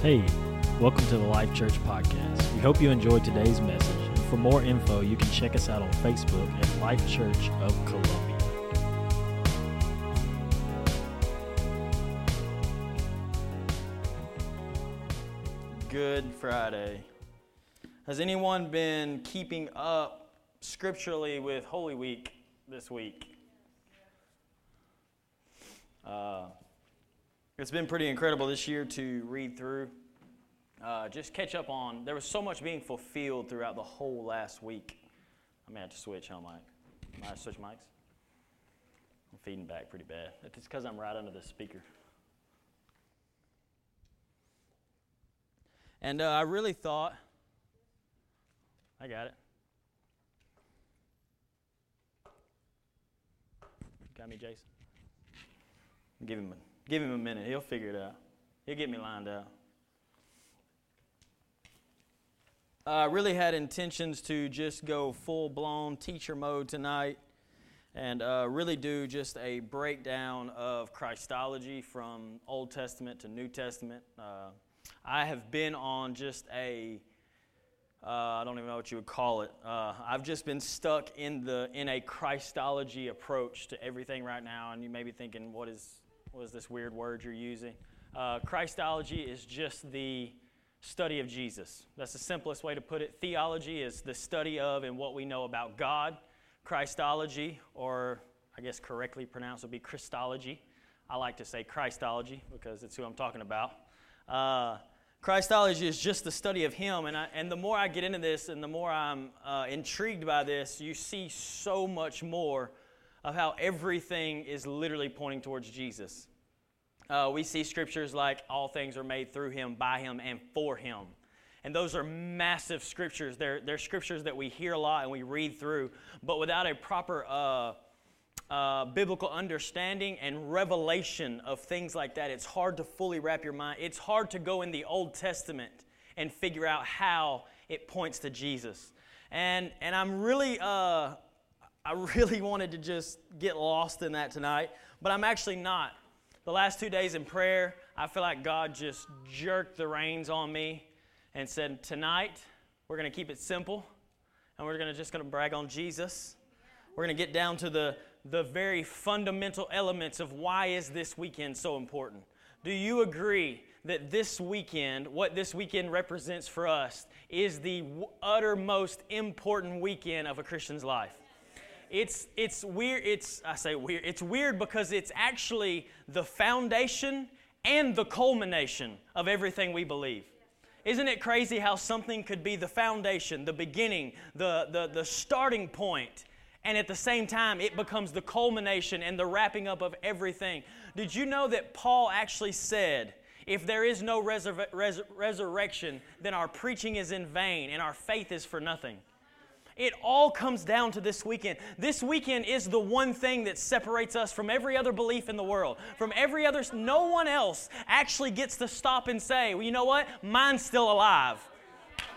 Hey, welcome to the Life Church Podcast. We hope you enjoyed today's message. And for more info, you can check us out on Facebook at Life Church of Columbia. Good Friday. Has anyone been keeping up scripturally with Holy Week this week? Uh, it's been pretty incredible this year to read through. Uh, just catch up on. There was so much being fulfilled throughout the whole last week. I may have to switch, huh, Mike? I switch mics? I'm feeding back pretty bad. It's because I'm right under the speaker. And uh, I really thought, I got it. Got me, Jason? Give him a Give him a minute. He'll figure it out. He'll get me lined out. I really had intentions to just go full blown teacher mode tonight and uh, really do just a breakdown of Christology from Old Testament to New Testament. Uh, I have been on just a uh, I don't even know what you would call it. Uh, I've just been stuck in the in a Christology approach to everything right now, and you may be thinking, what is what is this weird word you're using? Uh, Christology is just the study of Jesus. That's the simplest way to put it. Theology is the study of and what we know about God. Christology, or I guess correctly pronounced would be Christology. I like to say Christology because it's who I'm talking about. Uh, Christology is just the study of Him, and, I, and the more I get into this and the more I'm uh, intrigued by this, you see so much more of how everything is literally pointing towards Jesus. Uh, we see scriptures like all things are made through him, by him, and for him. And those are massive scriptures. They're, they're scriptures that we hear a lot and we read through, but without a proper uh, uh, biblical understanding and revelation of things like that, it's hard to fully wrap your mind. It's hard to go in the Old Testament and figure out how it points to Jesus. And, and I'm really, uh, I really wanted to just get lost in that tonight, but I'm actually not. The last two days in prayer, I feel like God just jerked the reins on me and said, Tonight, we're going to keep it simple and we're gonna, just going to brag on Jesus. We're going to get down to the, the very fundamental elements of why is this weekend so important. Do you agree that this weekend, what this weekend represents for us, is the uttermost important weekend of a Christian's life? It's it's weird. It's I say weird. It's weird because it's actually the foundation and the culmination of everything we believe. Isn't it crazy how something could be the foundation, the beginning, the, the, the starting point, and at the same time it becomes the culmination and the wrapping up of everything? Did you know that Paul actually said, if there is no resur- res- resurrection, then our preaching is in vain and our faith is for nothing? It all comes down to this weekend. This weekend is the one thing that separates us from every other belief in the world. From every other, no one else actually gets to stop and say, well, you know what? Mine's still alive.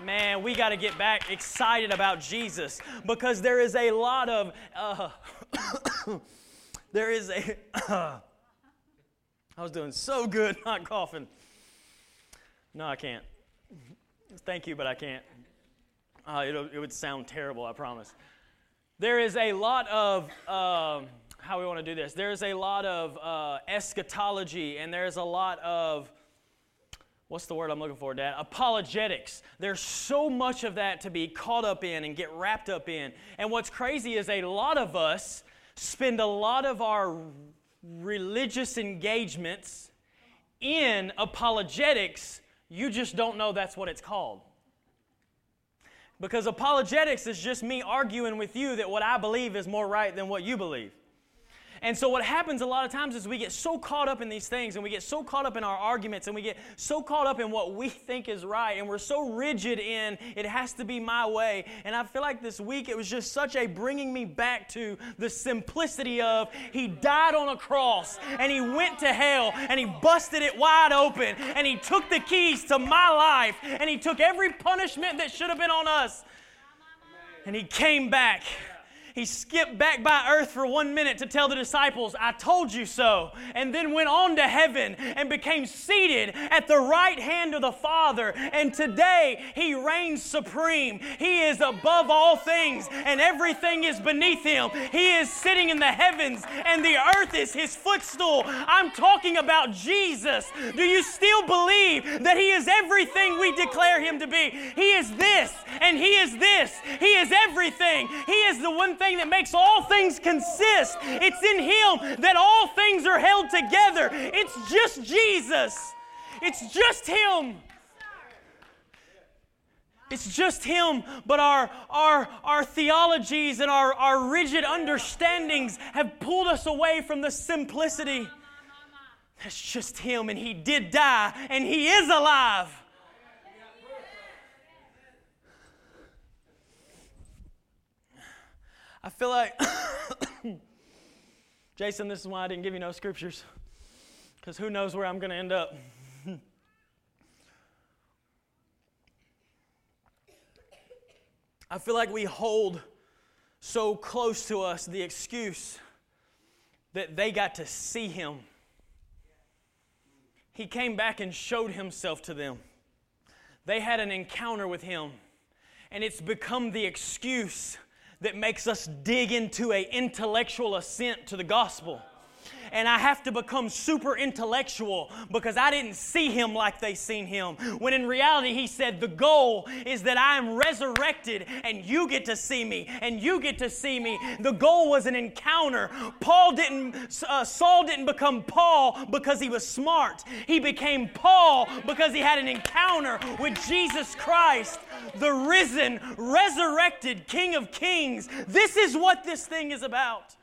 Man, we got to get back excited about Jesus because there is a lot of, uh, there is a, I was doing so good not coughing. No, I can't. Thank you, but I can't. Uh, it would sound terrible, I promise. There is a lot of, um, how we want to do this, there's a lot of uh, eschatology and there's a lot of, what's the word I'm looking for, Dad? Apologetics. There's so much of that to be caught up in and get wrapped up in. And what's crazy is a lot of us spend a lot of our religious engagements in apologetics. You just don't know that's what it's called. Because apologetics is just me arguing with you that what I believe is more right than what you believe. And so, what happens a lot of times is we get so caught up in these things and we get so caught up in our arguments and we get so caught up in what we think is right and we're so rigid in it has to be my way. And I feel like this week it was just such a bringing me back to the simplicity of He died on a cross and He went to hell and He busted it wide open and He took the keys to my life and He took every punishment that should have been on us and He came back he skipped back by earth for one minute to tell the disciples, I told you so, and then went on to heaven and became seated at the right hand of the Father. And today he reigns supreme. He is above all things, and everything is beneath him. He is sitting in the heavens, and the earth is his footstool. I'm talking about Jesus. Do you still believe that he is everything we declare him to be? He is this, and he is this. He is everything. He is the one thing that makes all things consist. It's in Him that all things are held together. It's just Jesus. It's just Him. It's just Him, but our, our, our theologies and our, our rigid understandings have pulled us away from the simplicity. That's just Him, and He did die, and He is alive. I feel like, Jason, this is why I didn't give you no scriptures, because who knows where I'm going to end up. I feel like we hold so close to us the excuse that they got to see him. He came back and showed himself to them. They had an encounter with him, and it's become the excuse that makes us dig into a intellectual assent to the gospel and I have to become super intellectual because I didn't see him like they seen him. When in reality, he said, The goal is that I am resurrected and you get to see me and you get to see me. The goal was an encounter. Paul didn't, uh, Saul didn't become Paul because he was smart. He became Paul because he had an encounter with Jesus Christ, the risen, resurrected King of Kings. This is what this thing is about.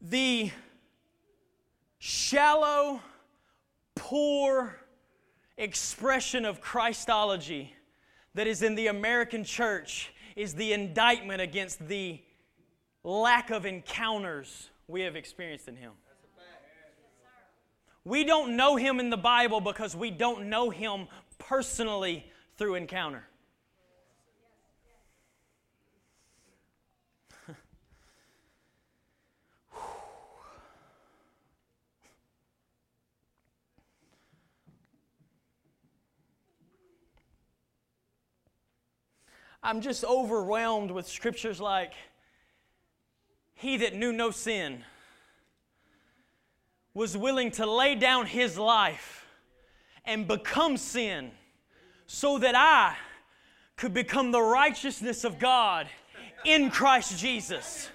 The shallow, poor expression of Christology that is in the American church is the indictment against the lack of encounters we have experienced in Him. We don't know Him in the Bible because we don't know Him personally through encounter. I'm just overwhelmed with scriptures like, He that knew no sin was willing to lay down His life and become sin so that I could become the righteousness of God in Christ Jesus.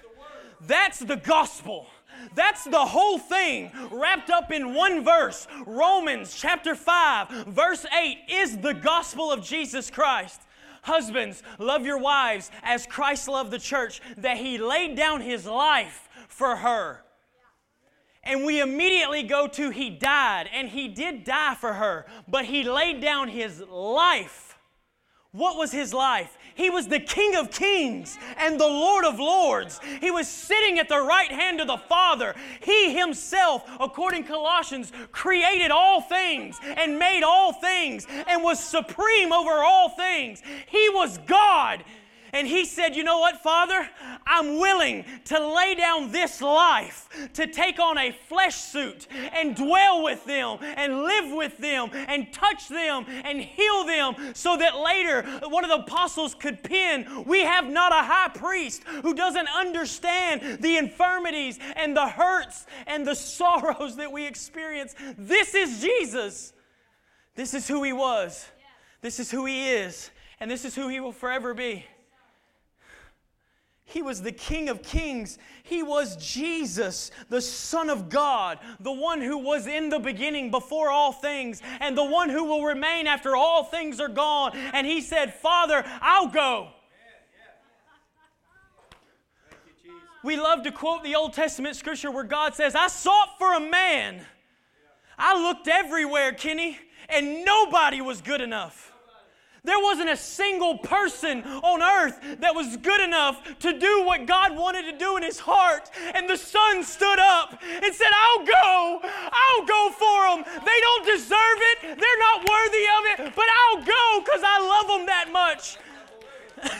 That's the gospel. That's the whole thing wrapped up in one verse. Romans chapter 5, verse 8 is the gospel of Jesus Christ. Husbands, love your wives as Christ loved the church, that he laid down his life for her. And we immediately go to he died, and he did die for her, but he laid down his life what was his life? He was the King of Kings and the Lord of Lords. He was sitting at the right hand of the Father. He himself, according to Colossians, created all things and made all things and was supreme over all things. He was God. And he said, You know what, Father? I'm willing to lay down this life, to take on a flesh suit and dwell with them and live with them and touch them and heal them so that later one of the apostles could pen, We have not a high priest who doesn't understand the infirmities and the hurts and the sorrows that we experience. This is Jesus. This is who he was. This is who he is. And this is who he will forever be. He was the King of Kings. He was Jesus, the Son of God, the one who was in the beginning before all things, and the one who will remain after all things are gone. And He said, Father, I'll go. We love to quote the Old Testament scripture where God says, I sought for a man. I looked everywhere, Kenny, and nobody was good enough. There wasn't a single person on earth that was good enough to do what God wanted to do in his heart. And the son stood up and said, I'll go. I'll go for them. They don't deserve it. They're not worthy of it, but I'll go because I love them that much.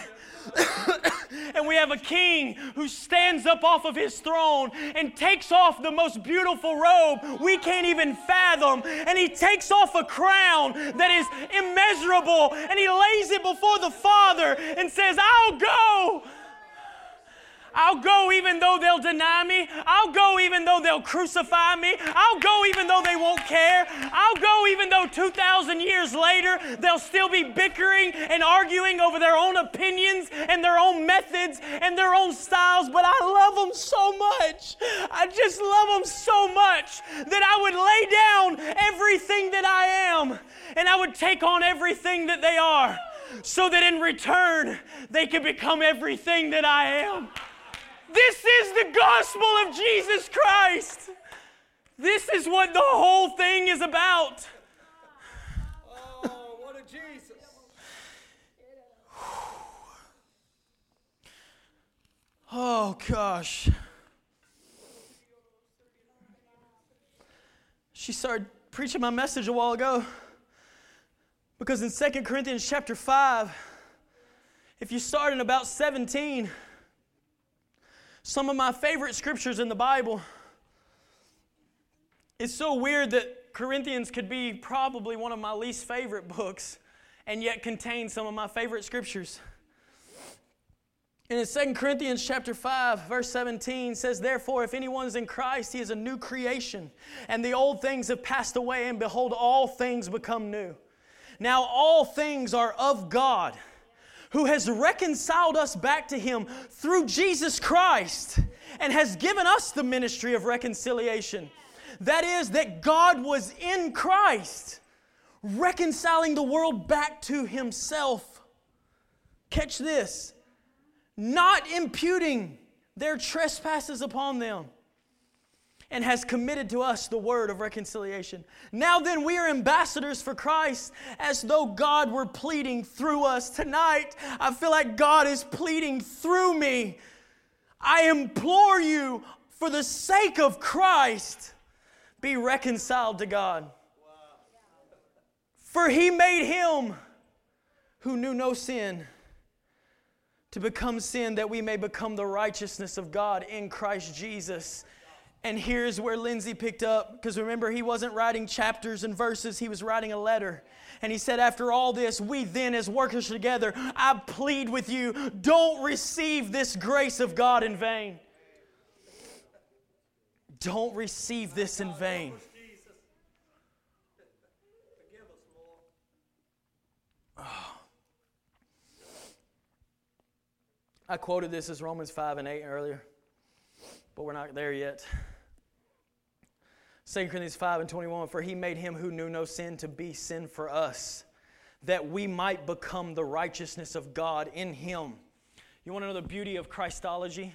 and we have a king who stands up off of his throne and takes off the most beautiful robe we can't even fathom. And he takes off a crown that is immeasurable and he lays it before the Father and says, I'll go. I'll go even though they'll deny me. I'll go even though they'll crucify me. I'll go even though they won't care. I'll go even though 2,000 years later they'll still be bickering and arguing over their own opinions and their own methods and their own styles. But I love them so much. I just love them so much that I would lay down everything that I am and I would take on everything that they are so that in return they can become everything that I am. This is the gospel of Jesus Christ. This is what the whole thing is about. Oh, what a Jesus. Oh gosh. She started preaching my message a while ago. Because in 2 Corinthians chapter 5, if you start in about 17, some of my favorite scriptures in the Bible. It's so weird that Corinthians could be probably one of my least favorite books and yet contain some of my favorite scriptures. And in 2 Corinthians chapter 5, verse 17 says, Therefore, if anyone is in Christ, he is a new creation, and the old things have passed away, and behold, all things become new. Now all things are of God who has reconciled us back to Him through Jesus Christ and has given us the ministry of reconciliation. That is, that God was in Christ, reconciling the world back to Himself. Catch this not imputing their trespasses upon them and has committed to us the word of reconciliation. Now then, we are ambassadors for Christ as though God were pleading through us. Tonight, I feel like God is pleading through me. I implore you, for the sake of Christ, be reconciled to God. For he made him who knew no sin to become sin that we may become the righteousness of God in Christ Jesus. And here's where Lindsay picked up, because remember, he wasn't writing chapters and verses, he was writing a letter. And he said, After all this, we then, as workers together, I plead with you, don't receive this grace of God in vain. Don't receive this in vain. Oh. I quoted this as Romans 5 and 8 earlier, but we're not there yet. 2 Corinthians 5 and 21 For he made him who knew no sin to be sin for us, that we might become the righteousness of God in him. You want to know the beauty of Christology?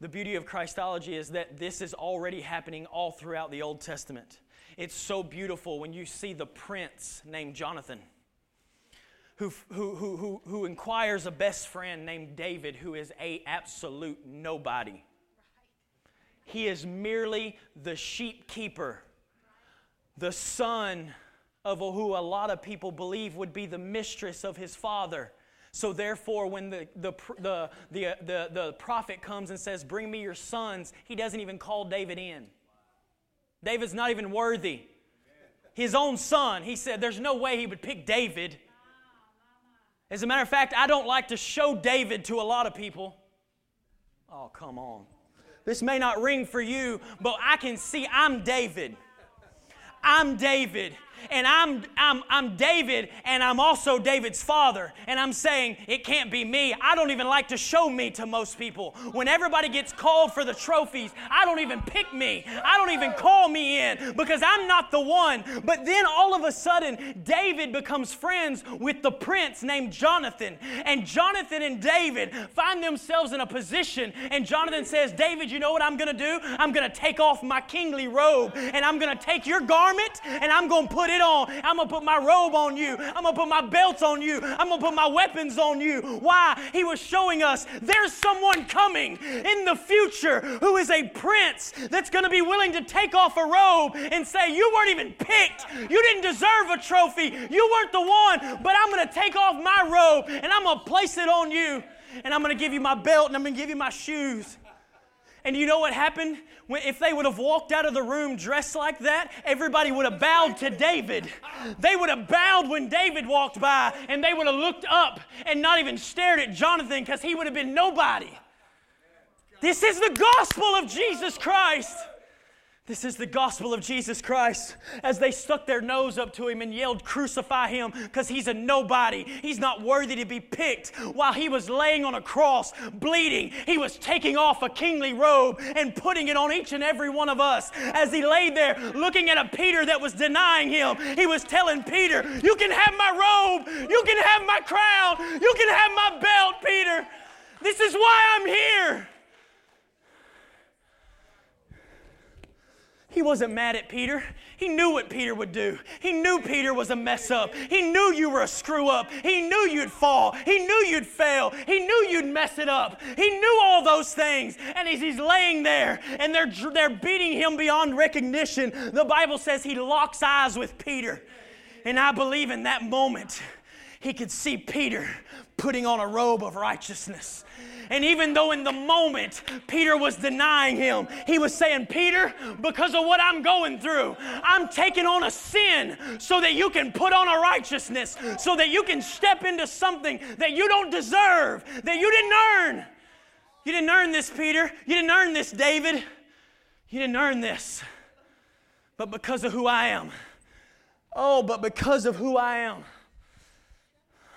The beauty of Christology is that this is already happening all throughout the Old Testament. It's so beautiful when you see the prince named Jonathan. Who, who, who, who, who inquires a best friend named David, who is a absolute nobody. He is merely the sheep keeper, the son of who a lot of people believe would be the mistress of his father. So therefore, when the, the, the, the, the, prophet comes and says, Bring me your sons, he doesn't even call David in. David's not even worthy. His own son, he said, There's no way he would pick David. As a matter of fact, I don't like to show David to a lot of people. Oh, come on. This may not ring for you, but I can see I'm David. I'm David and I'm, I'm, I'm David, and I'm also David's father. And I'm saying, it can't be me. I don't even like to show me to most people. When everybody gets called for the trophies, I don't even pick me. I don't even call me in because I'm not the one. But then all of a sudden, David becomes friends with the prince named Jonathan. And Jonathan and David find themselves in a position, and Jonathan says, David, you know what I'm going to do? I'm going to take off my kingly robe, and I'm going to take your garment, and I'm going to put put it on. I'm going to put my robe on you. I'm going to put my belt on you. I'm going to put my weapons on you. Why? He was showing us there's someone coming in the future who is a prince that's going to be willing to take off a robe and say, You weren't even picked. You didn't deserve a trophy. You weren't the one, but I'm going to take off my robe and I'm going to place it on you. And I'm going to give you my belt and I'm going to give you my shoes. And you know what happened? If they would have walked out of the room dressed like that, everybody would have bowed to David. They would have bowed when David walked by, and they would have looked up and not even stared at Jonathan because he would have been nobody. This is the gospel of Jesus Christ. This is the gospel of Jesus Christ. As they stuck their nose up to him and yelled, Crucify him, because he's a nobody. He's not worthy to be picked. While he was laying on a cross, bleeding, he was taking off a kingly robe and putting it on each and every one of us. As he laid there looking at a Peter that was denying him, he was telling Peter, You can have my robe, you can have my crown, you can have my belt, Peter. This is why I'm here. He wasn't mad at Peter. He knew what Peter would do. He knew Peter was a mess up. He knew you were a screw up. He knew you'd fall. He knew you'd fail. He knew you'd mess it up. He knew all those things. And as he's laying there and they're, they're beating him beyond recognition, the Bible says he locks eyes with Peter. And I believe in that moment, he could see Peter putting on a robe of righteousness. And even though in the moment Peter was denying him, he was saying, Peter, because of what I'm going through, I'm taking on a sin so that you can put on a righteousness, so that you can step into something that you don't deserve, that you didn't earn. You didn't earn this, Peter. You didn't earn this, David. You didn't earn this. But because of who I am. Oh, but because of who I am.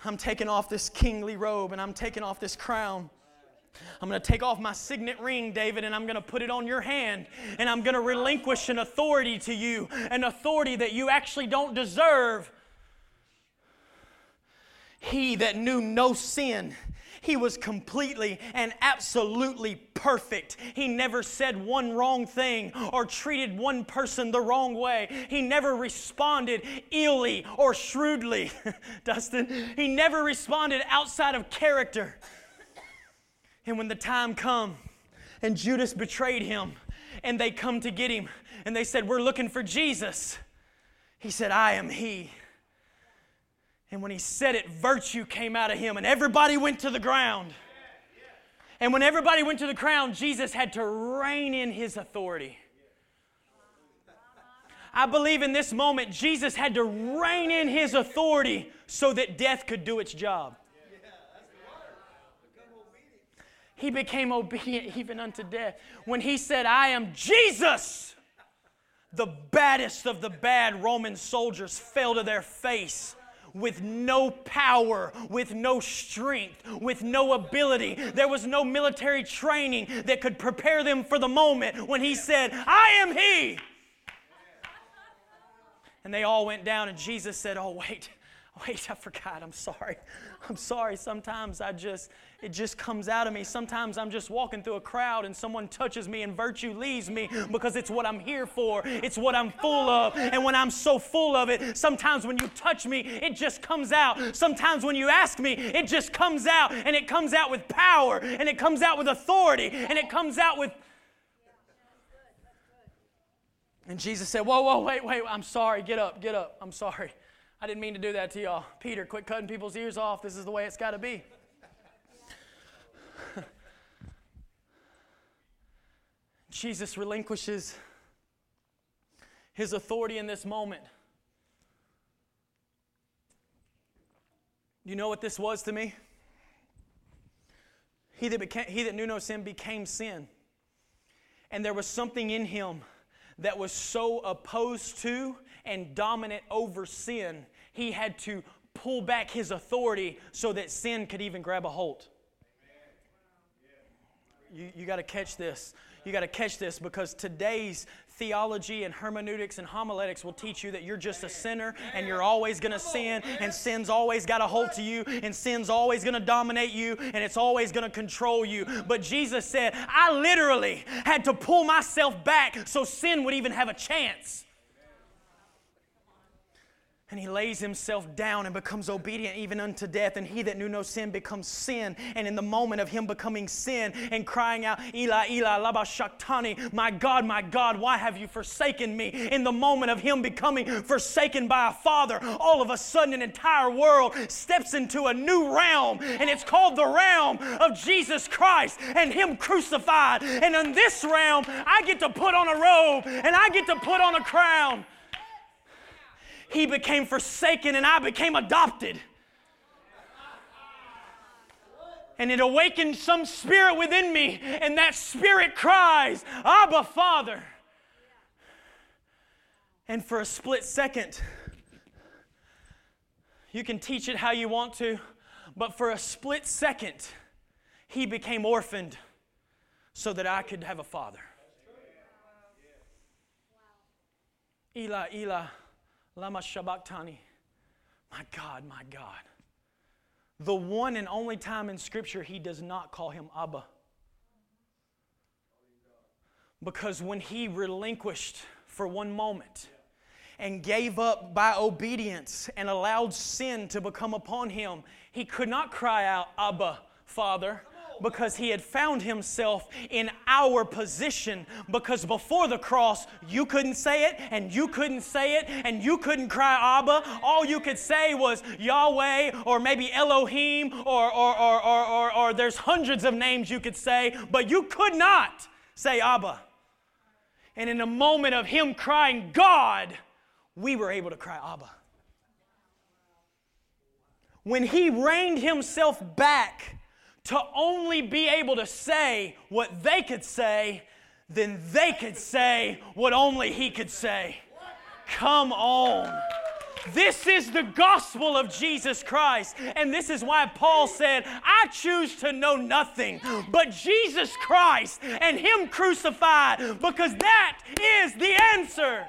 I'm taking off this kingly robe and I'm taking off this crown. I'm going to take off my signet ring, David, and I'm going to put it on your hand. And I'm going to relinquish an authority to you, an authority that you actually don't deserve. He that knew no sin, he was completely and absolutely perfect. He never said one wrong thing or treated one person the wrong way. He never responded illy or shrewdly. Dustin, he never responded outside of character. And when the time come and Judas betrayed him and they come to get him and they said, We're looking for Jesus, he said, I am he. And when he said it, virtue came out of him and everybody went to the ground. And when everybody went to the ground, Jesus had to rein in his authority. I believe in this moment, Jesus had to rein in his authority so that death could do its job. He became obedient even unto death. When he said, I am Jesus, the baddest of the bad Roman soldiers fell to their face with no power, with no strength, with no ability. There was no military training that could prepare them for the moment when he said, I am he. And they all went down, and Jesus said, Oh, wait, wait, I forgot. I'm sorry. I'm sorry. Sometimes I just, it just comes out of me. Sometimes I'm just walking through a crowd and someone touches me and virtue leaves me because it's what I'm here for. It's what I'm full of. And when I'm so full of it, sometimes when you touch me, it just comes out. Sometimes when you ask me, it just comes out. And it comes out with power and it comes out with authority and it comes out with. And Jesus said, Whoa, whoa, wait, wait, I'm sorry. Get up, get up. I'm sorry. I didn't mean to do that to y'all. Peter, quit cutting people's ears off. This is the way it's got to be. Jesus relinquishes his authority in this moment. You know what this was to me? He that, became, he that knew no sin became sin. And there was something in him that was so opposed to and dominant over sin, he had to pull back his authority so that sin could even grab a hold. You, you got to catch this. You got to catch this because today's theology and hermeneutics and homiletics will teach you that you're just a sinner and you're always going to sin and sin's always got a hold to you and sin's always going to dominate you and it's always going to control you. But Jesus said, I literally had to pull myself back so sin would even have a chance. And he lays himself down and becomes obedient even unto death. And he that knew no sin becomes sin. And in the moment of him becoming sin and crying out, Eli, Eli, lama sabachthani, my God, my God, why have you forsaken me? In the moment of him becoming forsaken by a father, all of a sudden an entire world steps into a new realm. And it's called the realm of Jesus Christ and him crucified. And in this realm, I get to put on a robe and I get to put on a crown he became forsaken and I became adopted. And it awakened some spirit within me, and that spirit cries, Abba, Father. And for a split second, you can teach it how you want to, but for a split second, he became orphaned so that I could have a father. Eli, Eli, Lama Sabachthani. My God, my God. The one and only time in Scripture he does not call him Abba. Because when he relinquished for one moment and gave up by obedience and allowed sin to become upon him, he could not cry out, Abba, Father because he had found himself in our position. Because before the cross, you couldn't say it, and you couldn't say it, and you couldn't cry Abba. All you could say was Yahweh, or maybe Elohim, or, or, or, or, or, or there's hundreds of names you could say, but you could not say Abba. And in a moment of him crying God, we were able to cry Abba. When he reined himself back to only be able to say what they could say, then they could say what only he could say. Come on. This is the gospel of Jesus Christ. And this is why Paul said, I choose to know nothing but Jesus Christ and Him crucified, because that is the answer.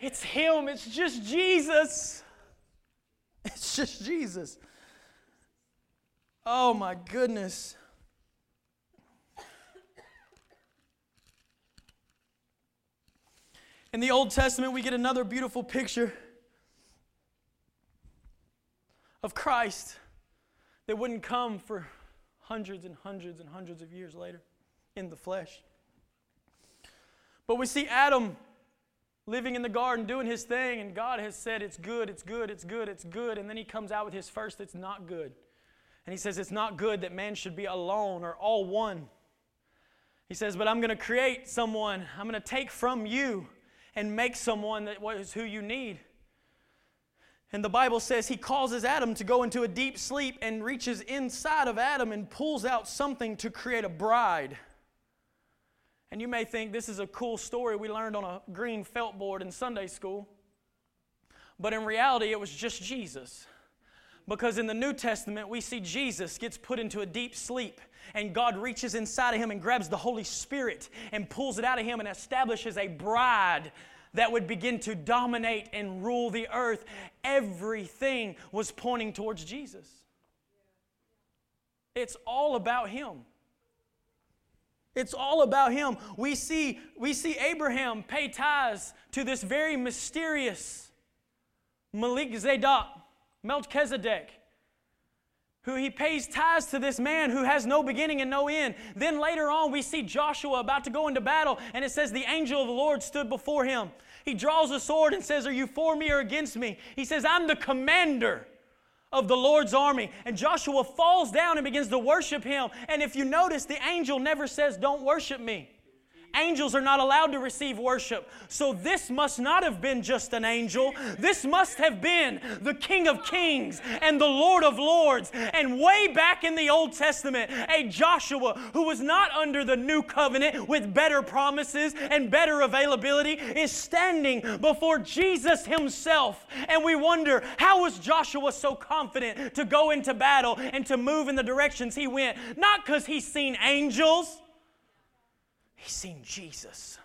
It's Him, it's just Jesus. It's just Jesus. Oh my goodness. In the Old Testament, we get another beautiful picture of Christ that wouldn't come for hundreds and hundreds and hundreds of years later in the flesh. But we see Adam living in the garden doing his thing, and God has said, It's good, it's good, it's good, it's good. And then he comes out with his first, It's not good. And he says, It's not good that man should be alone or all one. He says, But I'm going to create someone. I'm going to take from you and make someone that was who you need. And the Bible says he causes Adam to go into a deep sleep and reaches inside of Adam and pulls out something to create a bride. And you may think this is a cool story we learned on a green felt board in Sunday school. But in reality, it was just Jesus. Because in the New Testament, we see Jesus gets put into a deep sleep, and God reaches inside of him and grabs the Holy Spirit and pulls it out of him and establishes a bride that would begin to dominate and rule the earth. Everything was pointing towards Jesus. It's all about him. It's all about him. We see, we see Abraham pay tithes to this very mysterious Malik Zadok Melchizedek, who he pays tithes to this man who has no beginning and no end. Then later on, we see Joshua about to go into battle, and it says the angel of the Lord stood before him. He draws a sword and says, Are you for me or against me? He says, I'm the commander of the Lord's army. And Joshua falls down and begins to worship him. And if you notice, the angel never says, Don't worship me angels are not allowed to receive worship. So this must not have been just an angel. This must have been the King of Kings and the Lord of Lords. And way back in the Old Testament, a Joshua who was not under the new covenant with better promises and better availability is standing before Jesus himself. And we wonder, how was Joshua so confident to go into battle and to move in the directions he went? Not because he's seen angels He's seen Jesus.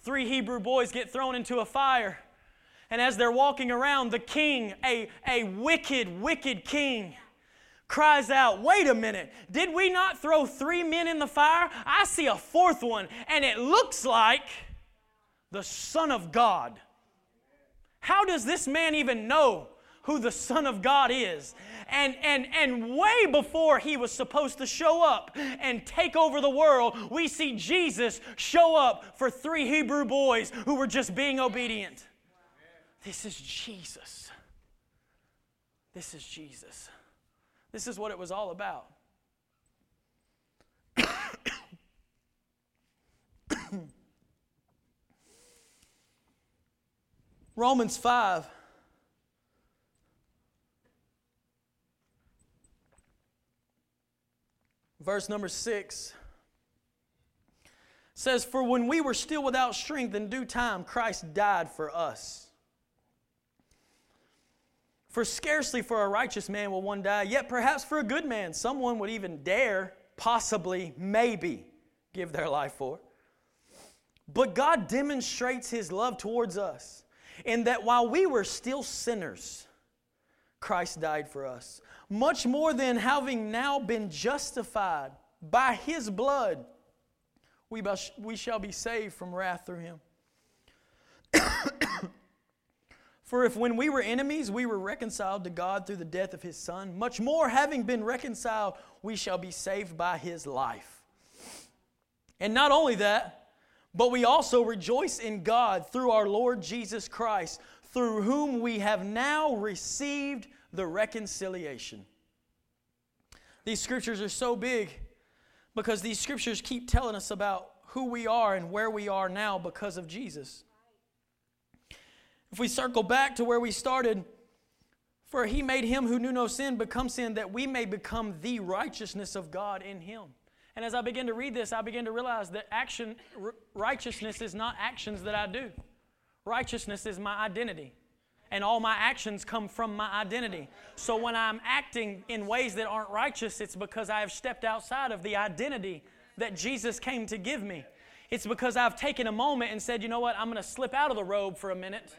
Three Hebrew boys get thrown into a fire. And as they're walking around, the king, a, a wicked, wicked king, cries out, Wait a minute, did we not throw three men in the fire? I see a fourth one, and it looks like the Son of God. How does this man even know who the Son of God is? And, and, and way before he was supposed to show up and take over the world, we see Jesus show up for three Hebrew boys who were just being obedient. This is Jesus. This is Jesus. This is what it was all about. Romans 5. Verse number 6 says, For when we were still without strength, in due time Christ died for us. For scarcely for a righteous man will one die, yet perhaps for a good man someone would even dare, possibly, maybe, give their life for. But God demonstrates His love towards us in that while we were still sinners, Christ died for us. Much more than having now been justified by His blood, we, we shall be saved from wrath through Him. For if when we were enemies, we were reconciled to God through the death of his Son, much more, having been reconciled, we shall be saved by his life. And not only that, but we also rejoice in God through our Lord Jesus Christ, through whom we have now received the reconciliation. These scriptures are so big because these scriptures keep telling us about who we are and where we are now because of Jesus. If we circle back to where we started, for he made him who knew no sin become sin that we may become the righteousness of God in him. And as I begin to read this, I begin to realize that action righteousness is not actions that I do. Righteousness is my identity. And all my actions come from my identity. So when I'm acting in ways that aren't righteous, it's because I have stepped outside of the identity that Jesus came to give me. It's because I've taken a moment and said, you know what, I'm going to slip out of the robe for a minute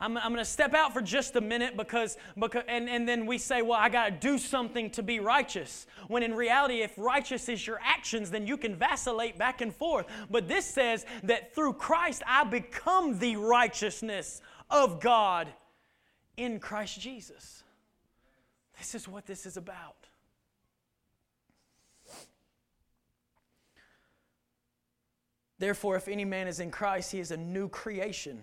I'm, I'm going to step out for just a minute because, because and, and then we say, well, I got to do something to be righteous. When in reality, if righteous is your actions, then you can vacillate back and forth. But this says that through Christ, I become the righteousness of God in Christ Jesus. This is what this is about. Therefore, if any man is in Christ, he is a new creation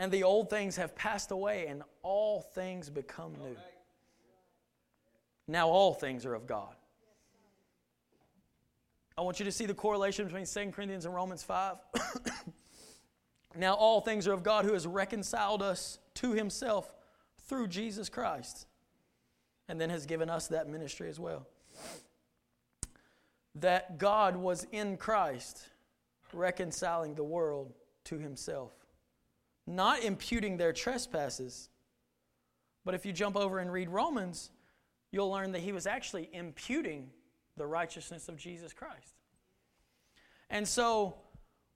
and the old things have passed away, and all things become new. Now all things are of God. I want you to see the correlation between 2 Corinthians and Romans 5. now all things are of God who has reconciled us to himself through Jesus Christ and then has given us that ministry as well. That God was in Christ reconciling the world to himself not imputing their trespasses. But if you jump over and read Romans, you'll learn that he was actually imputing the righteousness of Jesus Christ. And so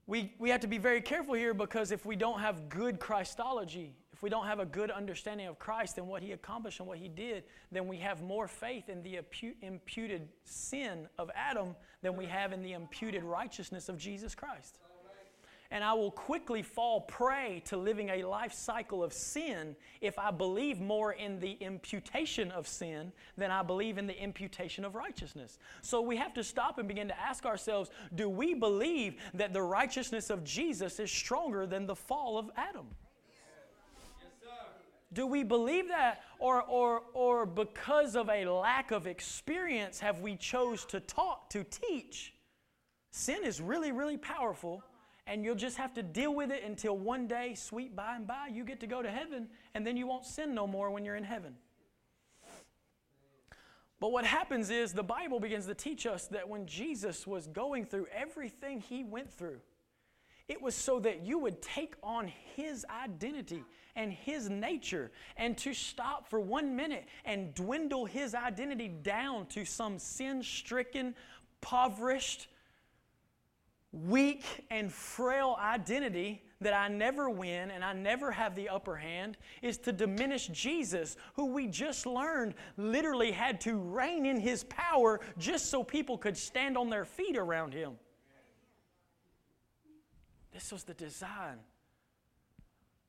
we, we have to be very careful here because if we don't have good Christology, if we don't have a good understanding of Christ and what he accomplished and what he did, then we have more faith in the imputed sin of Adam than we have in the imputed righteousness of Jesus Christ and I will quickly fall prey to living a life cycle of sin if I believe more in the imputation of sin than I believe in the imputation of righteousness. So we have to stop and begin to ask ourselves do we believe that the righteousness of Jesus is stronger than the fall of Adam? Do we believe that? Or, or, or because of a lack of experience have we chose to talk, to teach? Sin is really, really powerful and you'll just have to deal with it until one day, sweet by and by, you get to go to heaven, and then you won't sin no more when you're in heaven. But what happens is the Bible begins to teach us that when Jesus was going through everything he went through, it was so that you would take on his identity and his nature and to stop for one minute and dwindle his identity down to some sin stricken, impoverished, weak and frail identity that I never win and I never have the upper hand is to diminish Jesus, who we just learned literally had to rein in his power just so people could stand on their feet around him. This was the design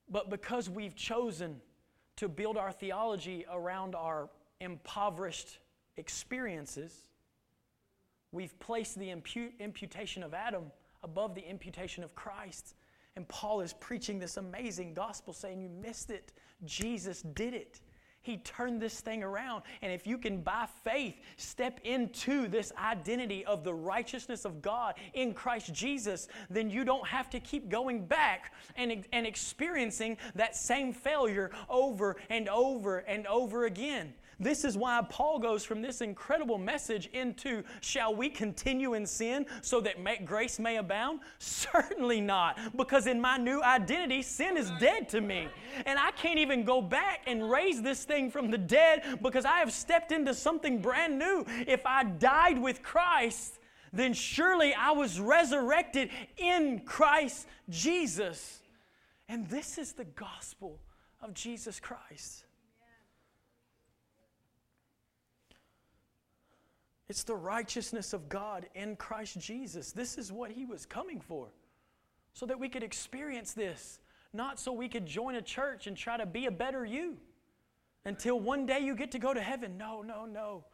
But because we've chosen to build our theology around our impoverished experiences, we've placed the impu- imputation of Adam above the imputation of Christ. And Paul is preaching this amazing gospel saying, You missed it. Jesus did it. He turned this thing around. And if you can, by faith, step into this identity of the righteousness of God in Christ Jesus, then you don't have to keep going back and, and experiencing that same failure over and over and over again. This is why Paul goes from this incredible message into shall we continue in sin so that may, grace may abound? Certainly not, because in my new identity, sin is dead to me. And I can't even go back and raise this thing from the dead because I have stepped into something brand new. If I died with Christ, then surely I was resurrected in Christ Jesus. And this is the gospel of Jesus Christ. It's the righteousness of God in Christ Jesus. This is what He was coming for. So that we could experience this, not so we could join a church and try to be a better you until one day you get to go to heaven. No, no, no.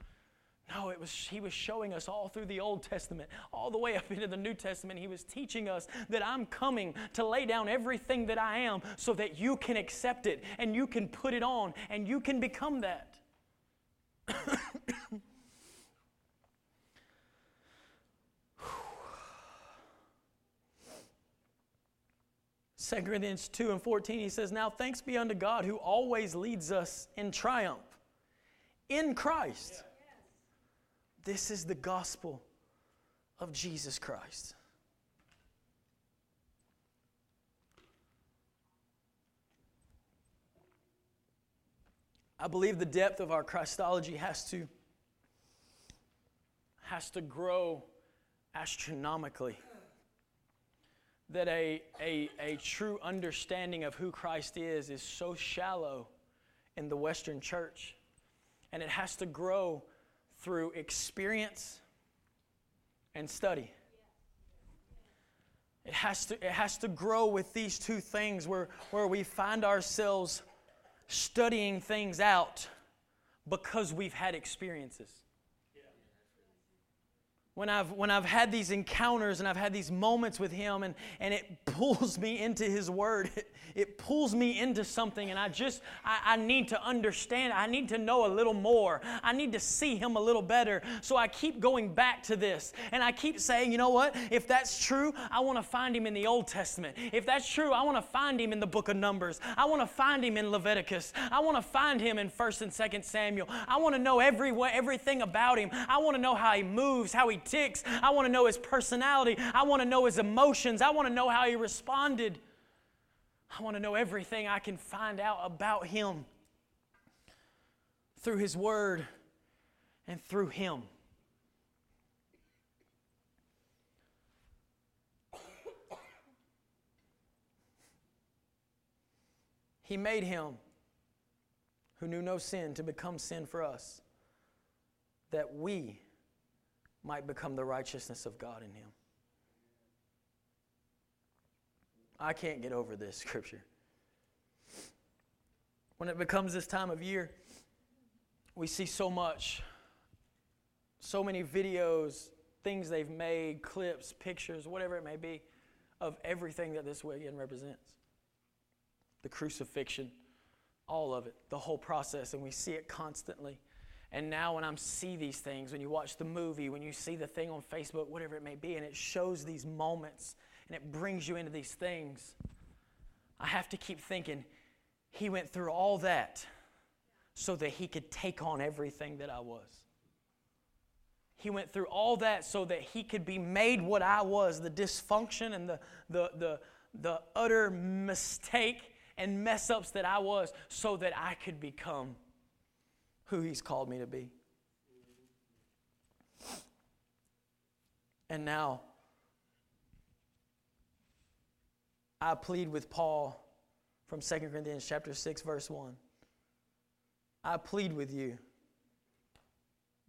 No, it was he was showing us all through the Old Testament, all the way up into the New Testament. He was teaching us that I'm coming to lay down everything that I am so that you can accept it and you can put it on and you can become that. 2 Corinthians 2 and 14, he says, Now thanks be unto God who always leads us in triumph in Christ. This is the gospel of Jesus Christ. I believe the depth of our Christology has to, has to grow astronomically that a, a, a true understanding of who Christ is is so shallow in the Western church. And it has to grow through experience and study. It has to, it has to grow with these two things where, where we find ourselves studying things out because we've had experiences when I've, when I've had these encounters and I've had these moments with Him and, and it pulls me into His Word, it, it pulls me into something and I just, I, I need to understand. I need to know a little more. I need to see Him a little better. So I keep going back to this and I keep saying, you know what? If that's true, I want to find Him in the Old Testament. If that's true, I want to find Him in the book of Numbers. I want to find Him in Leviticus. I want to find Him in 1st and 2nd Samuel. I want to know every, everything about Him. I want to know how He moves, how He ticks. I want to know his personality. I want to know his emotions. I want to know how he responded. I want to know everything I can find out about him through his word and through him. He made him who knew no sin to become sin for us, that we might become the righteousness of God in him. I can't get over this scripture. When it becomes this time of year, we see so much, so many videos, things they've made, clips, pictures, whatever it may be, of everything that this weekend represents. The crucifixion, all of it, the whole process, and we see it constantly. And now, when I see these things, when you watch the movie, when you see the thing on Facebook, whatever it may be, and it shows these moments and it brings you into these things, I have to keep thinking, He went through all that so that He could take on everything that I was. He went through all that so that He could be made what I was the dysfunction and the, the, the, the utter mistake and mess ups that I was, so that I could become who He's called me to be. And now, I plead with Paul from 2 Corinthians chapter 6 verse 1. I plead with you.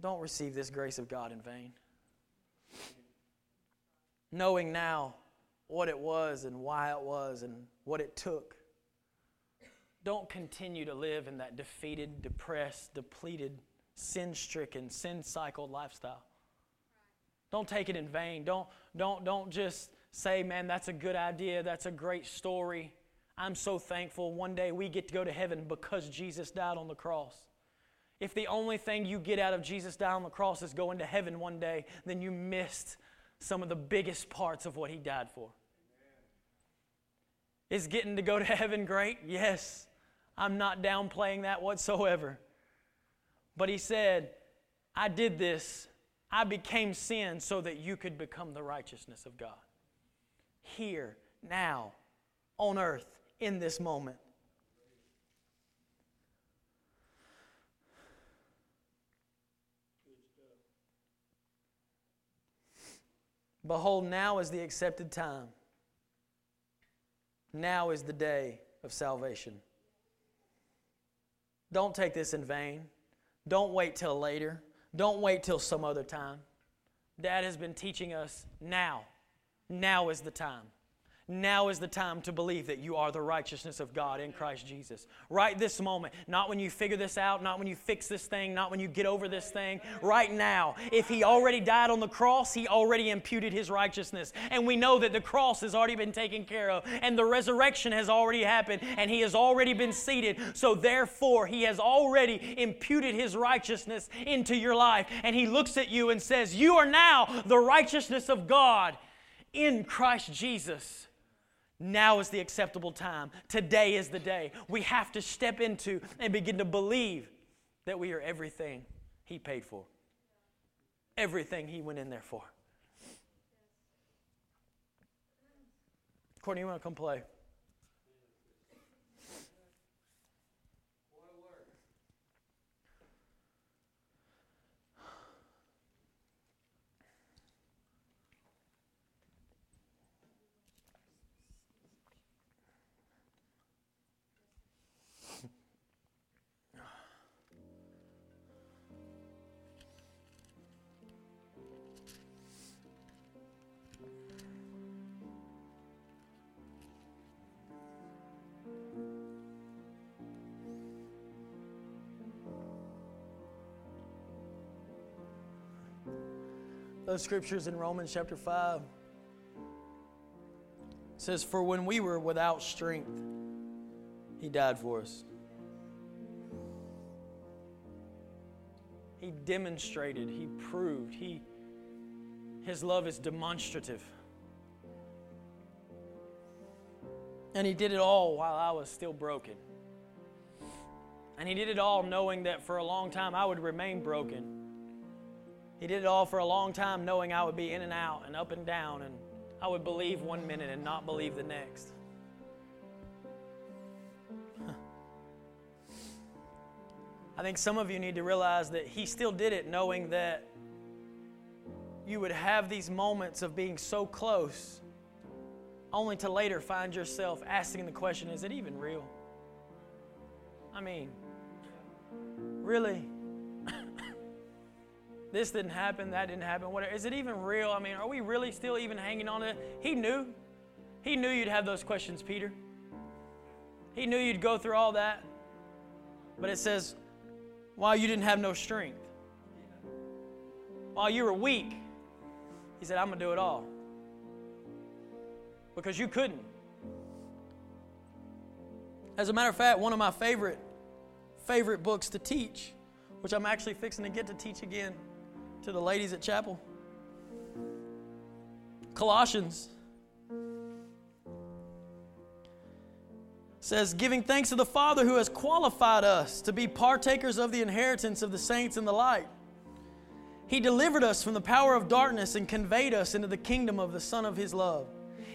Don't receive this grace of God in vain. Knowing now what it was and why it was and what it took Don't continue to live in that defeated, depressed, depleted, sin stricken, sin cycled lifestyle. Don't take it in vain. Don't, don't, don't just say, man, that's a good idea. That's a great story. I'm so thankful one day we get to go to heaven because Jesus died on the cross. If the only thing you get out of Jesus dying on the cross is going to heaven one day, then you missed some of the biggest parts of what he died for. Is getting to go to heaven great? Yes. I'm not downplaying that whatsoever. But he said, I did this. I became sin so that you could become the righteousness of God. Here, now, on earth, in this moment. Behold, now is the accepted time. Now is the day of salvation. Don't take this in vain. Don't wait till later. Don't wait till some other time. Dad has been teaching us now. Now is the time. Now is the time to believe that you are the righteousness of God in Christ Jesus. Right this moment. Not when you figure this out, not when you fix this thing, not when you get over this thing. Right now. If He already died on the cross, He already imputed His righteousness. And we know that the cross has already been taken care of, and the resurrection has already happened, and He has already been seated. So therefore, He has already imputed His righteousness into your life. And He looks at you and says, You are now the righteousness of God in Christ Jesus. Now is the acceptable time. Today is the day. We have to step into and begin to believe that we are everything He paid for, everything He went in there for. Courtney, you want to come play? Scriptures in Romans chapter 5. It says, For when we were without strength, he died for us. He demonstrated, he proved, he his love is demonstrative. And he did it all while I was still broken. And he did it all knowing that for a long time I would remain broken. He did it all for a long time, knowing I would be in and out and up and down, and I would believe one minute and not believe the next. I think some of you need to realize that He still did it, knowing that you would have these moments of being so close, only to later find yourself asking the question is it even real? I mean, really? This didn't happen, that didn't happen, whatever. Is it even real? I mean, are we really still even hanging on to it? He knew. He knew you'd have those questions, Peter. He knew you'd go through all that. But it says, while you didn't have no strength, while you were weak, he said, I'm going to do it all. Because you couldn't. As a matter of fact, one of my favorite favorite books to teach, which I'm actually fixing to get to teach again to the ladies at chapel. Colossians says, Giving thanks to the Father who has qualified us to be partakers of the inheritance of the saints in the light. He delivered us from the power of darkness and conveyed us into the kingdom of the Son of His love,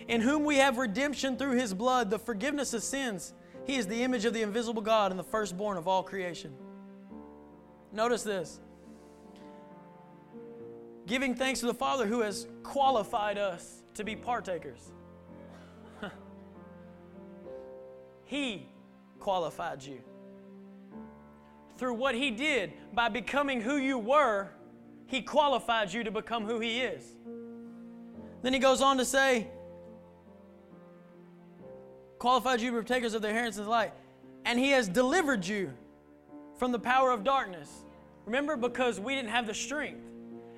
in whom we have redemption through His blood, the forgiveness of sins. He is the image of the invisible God and the firstborn of all creation. Notice this giving thanks to the Father who has qualified us to be partakers. he qualified you. Through what He did, by becoming who you were, He qualified you to become who He is. Then He goes on to say, qualified you partakers of the inheritance of light, and He has delivered you from the power of darkness. Remember, because we didn't have the strength.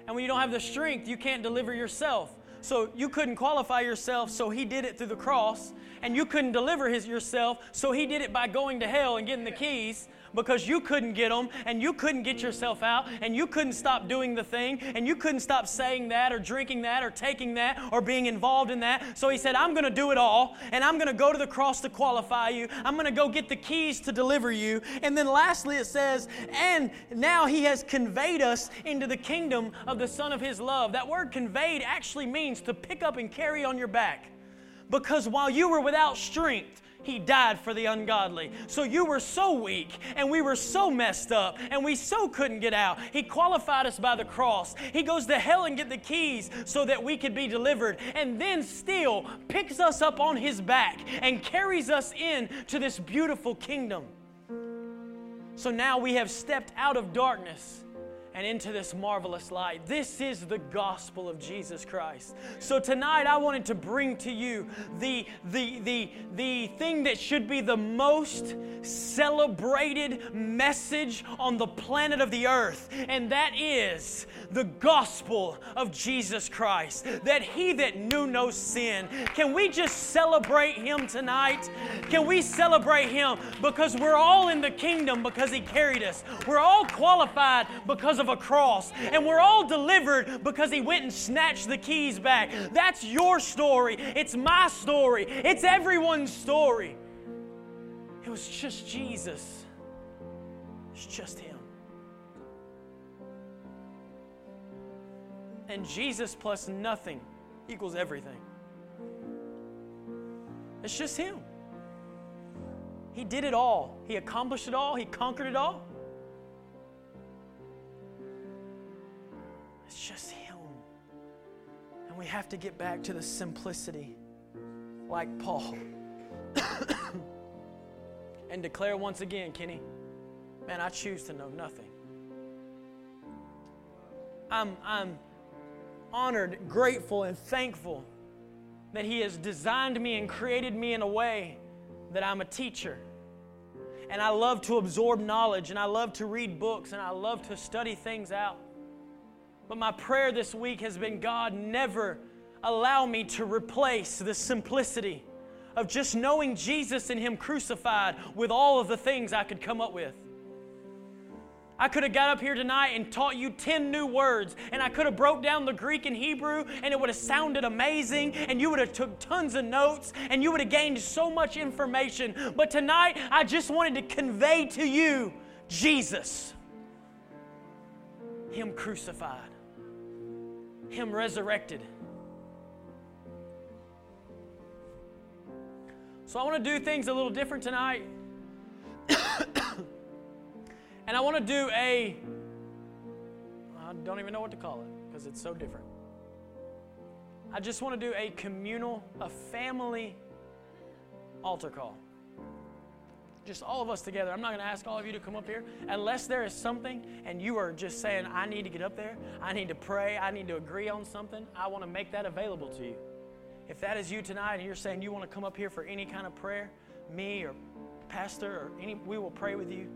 And when you don't have the strength, you can't deliver yourself. So you couldn't qualify yourself, so He did it through the cross. And you couldn't deliver his, yourself, so He did it by going to hell and getting the keys because you couldn't get them and you couldn't get yourself out and you couldn't stop doing the thing and you couldn't stop saying that or drinking that or taking that or being involved in that. So he said, I'm going to do it all and I'm going to go to the cross to qualify you. I'm going to go get the keys to deliver you. And then lastly, it says, and now he has conveyed us into the kingdom of the Son of his love. That word conveyed actually means to pick up and carry on your back. Because while you were without strength, he died for the ungodly. So you were so weak and we were so messed up and we so couldn't get out. He qualified us by the cross. He goes to hell and get the keys so that we could be delivered and then still picks us up on his back and carries us in to this beautiful kingdom. So now we have stepped out of darkness and into this marvelous light. This is the gospel of Jesus Christ. So tonight I wanted to bring to you the, the, the, the thing that should be the most celebrated message on the planet of the earth, and that is the gospel of Jesus Christ. That he that knew no sin. Can we just celebrate him tonight? Can we celebrate him? Because we're all in the kingdom because he carried us. We're all qualified because of a cross. And we're all delivered because He went and snatched the keys back. That's your story. It's my story. It's everyone's story. It was just Jesus. It's just Him. And Jesus plus nothing equals everything. It's just Him. He did it all. He accomplished it all. He conquered it all. It's just Him. And we have to get back to the simplicity, like Paul. and declare once again, Kenny, man, I choose to know nothing. I'm, I'm honored, grateful, and thankful that He has designed me and created me in a way that I'm a teacher. And I love to absorb knowledge, and I love to read books, and I love to study things out. But my prayer this week has been God, never allow me to replace the simplicity of just knowing Jesus and Him crucified with all of the things I could come up with. I could have got up here tonight and taught you 10 new words, and I could have broke down the Greek and Hebrew, and it would have sounded amazing, and you would have took tons of notes, and you would have gained so much information. But tonight, I just wanted to convey to you Jesus, Him crucified. Him resurrected. So I want to do things a little different tonight. and I want to do a, I don't even know what to call it because it's so different. I just want to do a communal, a family altar call just all of us together. I'm not going to ask all of you to come up here unless there is something and you are just saying, I need to get up there, I need to pray, I need to agree on something. I want to make that available to you. If that is you tonight and you're saying you want to come up here for any kind of prayer, me or pastor or any, we will pray with you.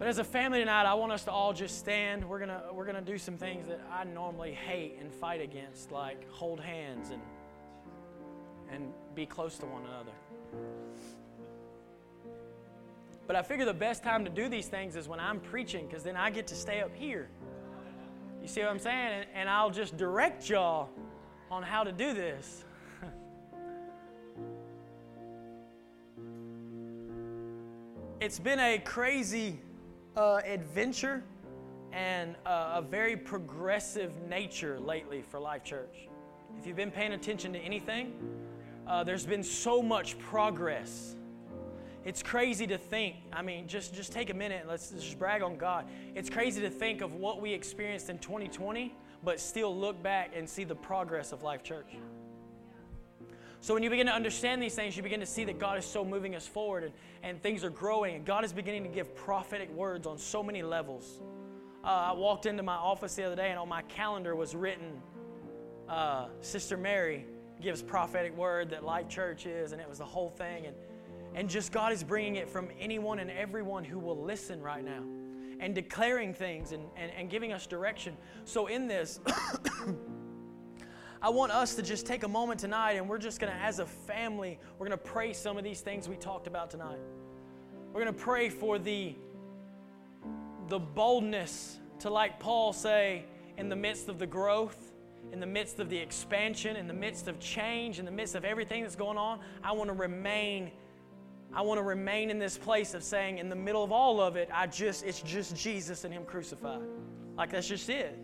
But as a family tonight, I want us to all just stand. We're gonna we're gonna do some things that I normally hate and fight against, like hold hands and and be close to one another. But I figure the best time to do these things is when I'm preaching because then I get to stay up here. You see what I'm saying? And, I'll just direct y'all on how to do this. it's been a crazy uh, adventure and uh, a very progressive nature lately for Life Church. If you've been paying attention to anything, uh, there's been so much progress. It's crazy to think. I mean, just, just take a minute and let's just brag on God. It's crazy to think of what we experienced in 2020, but still look back and see the progress of Life Church. So when you begin to understand these things, you begin to see that God is so moving us forward and, and things are growing, and God is beginning to give prophetic words on so many levels. Uh, I walked into my office the other day, and on my calendar was written, uh, Sister Mary gives prophetic word that Life Church is, and it was the whole thing. And, And just God is bringing it from anyone and everyone who will listen right now and declaring things and, and, and giving us direction. So, in this, I want us to just take a moment tonight and we're just going to, as a family, we're going to pray some of these things we talked about tonight. We're going to pray for the, the boldness to, like Paul say, in the midst of the growth, in the midst of the expansion, in the midst of change, in the midst of everything that's going on, I want to remain I want to remain in this place of saying in the middle of all of it, I just it's just Jesus and him crucified. Like that's just it.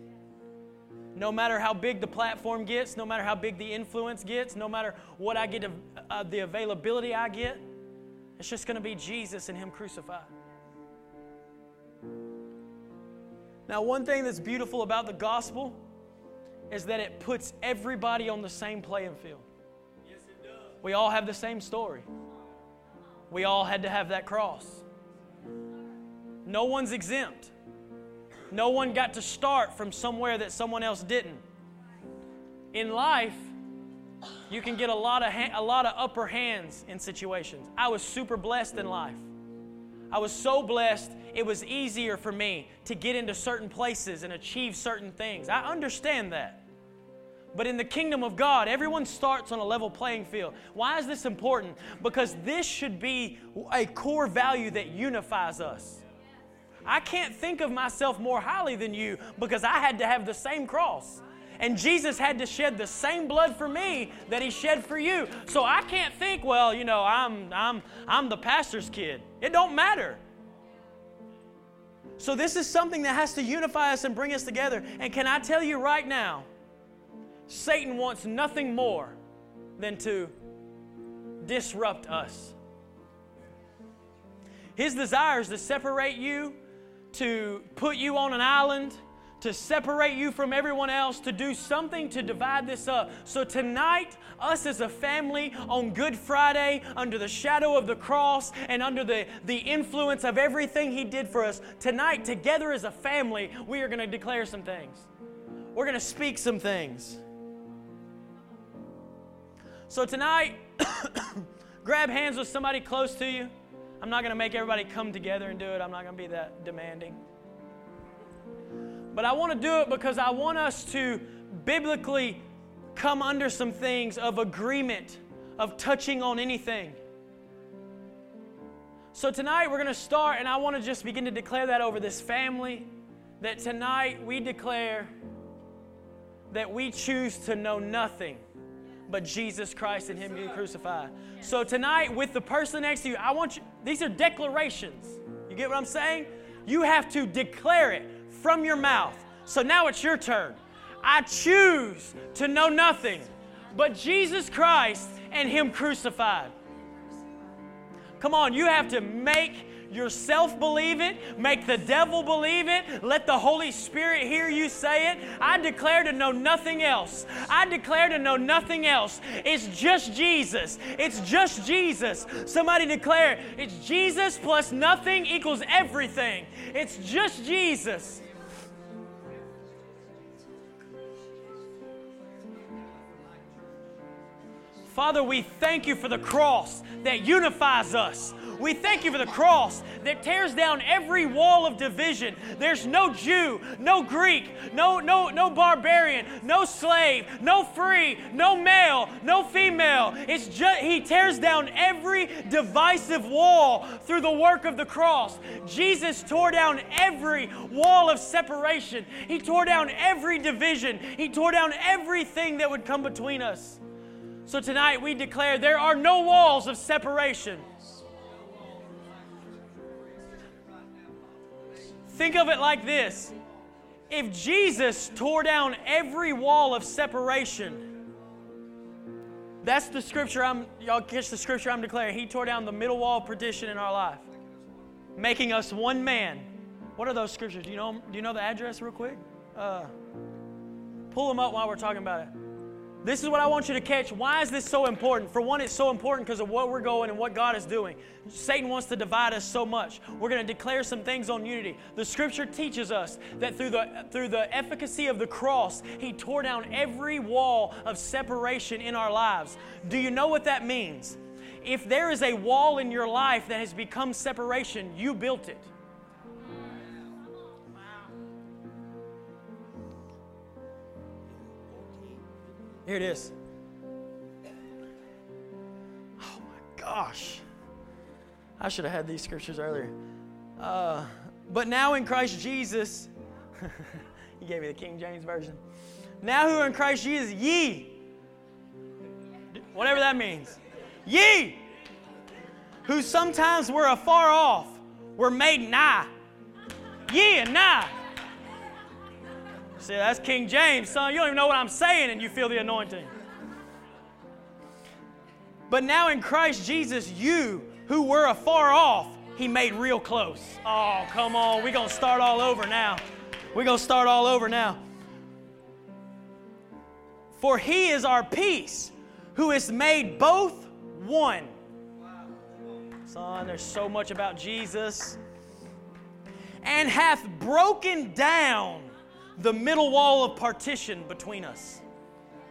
No matter how big the platform gets, no matter how big the influence gets, no matter what I get, uh, the availability I get, it's just going to be Jesus and him crucified. Now, one thing that's beautiful about the gospel is that it puts everybody on the same playing field. Yes, it does. We all have the same story. We all had to have that cross. No one's exempt. No one got to start from somewhere that someone else didn't. In life, you can get a lot of ha- a lot of upper hands in situations. I was super blessed in life. I was so blessed, it was easier for me to get into certain places and achieve certain things. I understand that. But in the kingdom of God, everyone starts on a level playing field. Why is this important? Because this should be a core value that unifies us. I can't think of myself more highly than you because I had to have the same cross. And Jesus had to shed the same blood for me that he shed for you. So I can't think, well, you know, I'm I'm I'm the pastor's kid. It don't matter. So this is something that has to unify us and bring us together. And can I tell you right now, Satan wants nothing more than to disrupt us. His desire is to separate you, to put you on an island, to separate you from everyone else, to do something to divide this up. So tonight, us as a family on Good Friday, under the shadow of the cross and under the, the influence of everything He did for us, tonight, together as a family, we are going to declare some things. We're going to speak some things. So tonight, grab hands with somebody close to you. I'm not going to make everybody come together and do it, I'm not going to be that demanding. But I want to do it because I want us to biblically come under some things of agreement, of touching on anything. So tonight we're going to start, and I want to just begin to declare that over this family that tonight we declare that we choose to know nothing but Jesus Christ and Him being crucified. So tonight, with the person next to you, I want you, these are declarations. You get what I'm saying? You have to declare it from your mouth. So now it's your turn. I choose to know nothing but Jesus Christ and Him crucified. Come on, you have to make yourself believe it, make the devil believe it, let the Holy Spirit hear you say it. I declare to know nothing else. I declare to know nothing else. It's just Jesus. It's just Jesus. Somebody declare it's Jesus plus nothing equals everything. It's just Jesus. Father, we thank you for the cross that unifies us. We thank you for the cross that tears down every wall of division. There's no Jew, no Greek, no, no, no barbarian, no slave, no free, no male, no female. It's just he tears down every divisive wall through the work of the cross. Jesus tore down every wall of separation. He tore down every division. He tore down everything that would come between us. So tonight we declare there are no walls of separation. Think of it like this if Jesus tore down every wall of separation, that's the scripture I'm, y'all catch the scripture I'm declaring. He tore down the middle wall of partition in our life, making us one man. What are those scriptures? Do you know, do you know the address real quick? Uh, pull them up while we're talking about it. This is what I want you to catch. Why is this so important? For one, it's so important because of what we're going and what God is doing. Satan wants to divide us so much. We're going to declare some things on unity. The scripture teaches us that through the, through the efficacy of the cross, He tore down every wall of separation in our lives. Do you know what that means? if there is a wall in your life that has become separation, you built it. Here it is. Oh my gosh. I should have had these scriptures earlier. Uh, but now in Christ Jesus, he gave me the King James Version. Now who are in Christ Jesus, ye, whatever that means, ye, who sometimes were afar off, were made nigh. Ye and nigh. See, that's King James, son. You don't even know what I'm saying, and you feel the anointing. But now in Christ Jesus, you who were afar off, he made real close. Oh, come on. We're going to start all over now. We're going to start all over now. For he is our peace, who has made both one. Son, there's so much about Jesus. And hath broken down the middle wall of partition between us.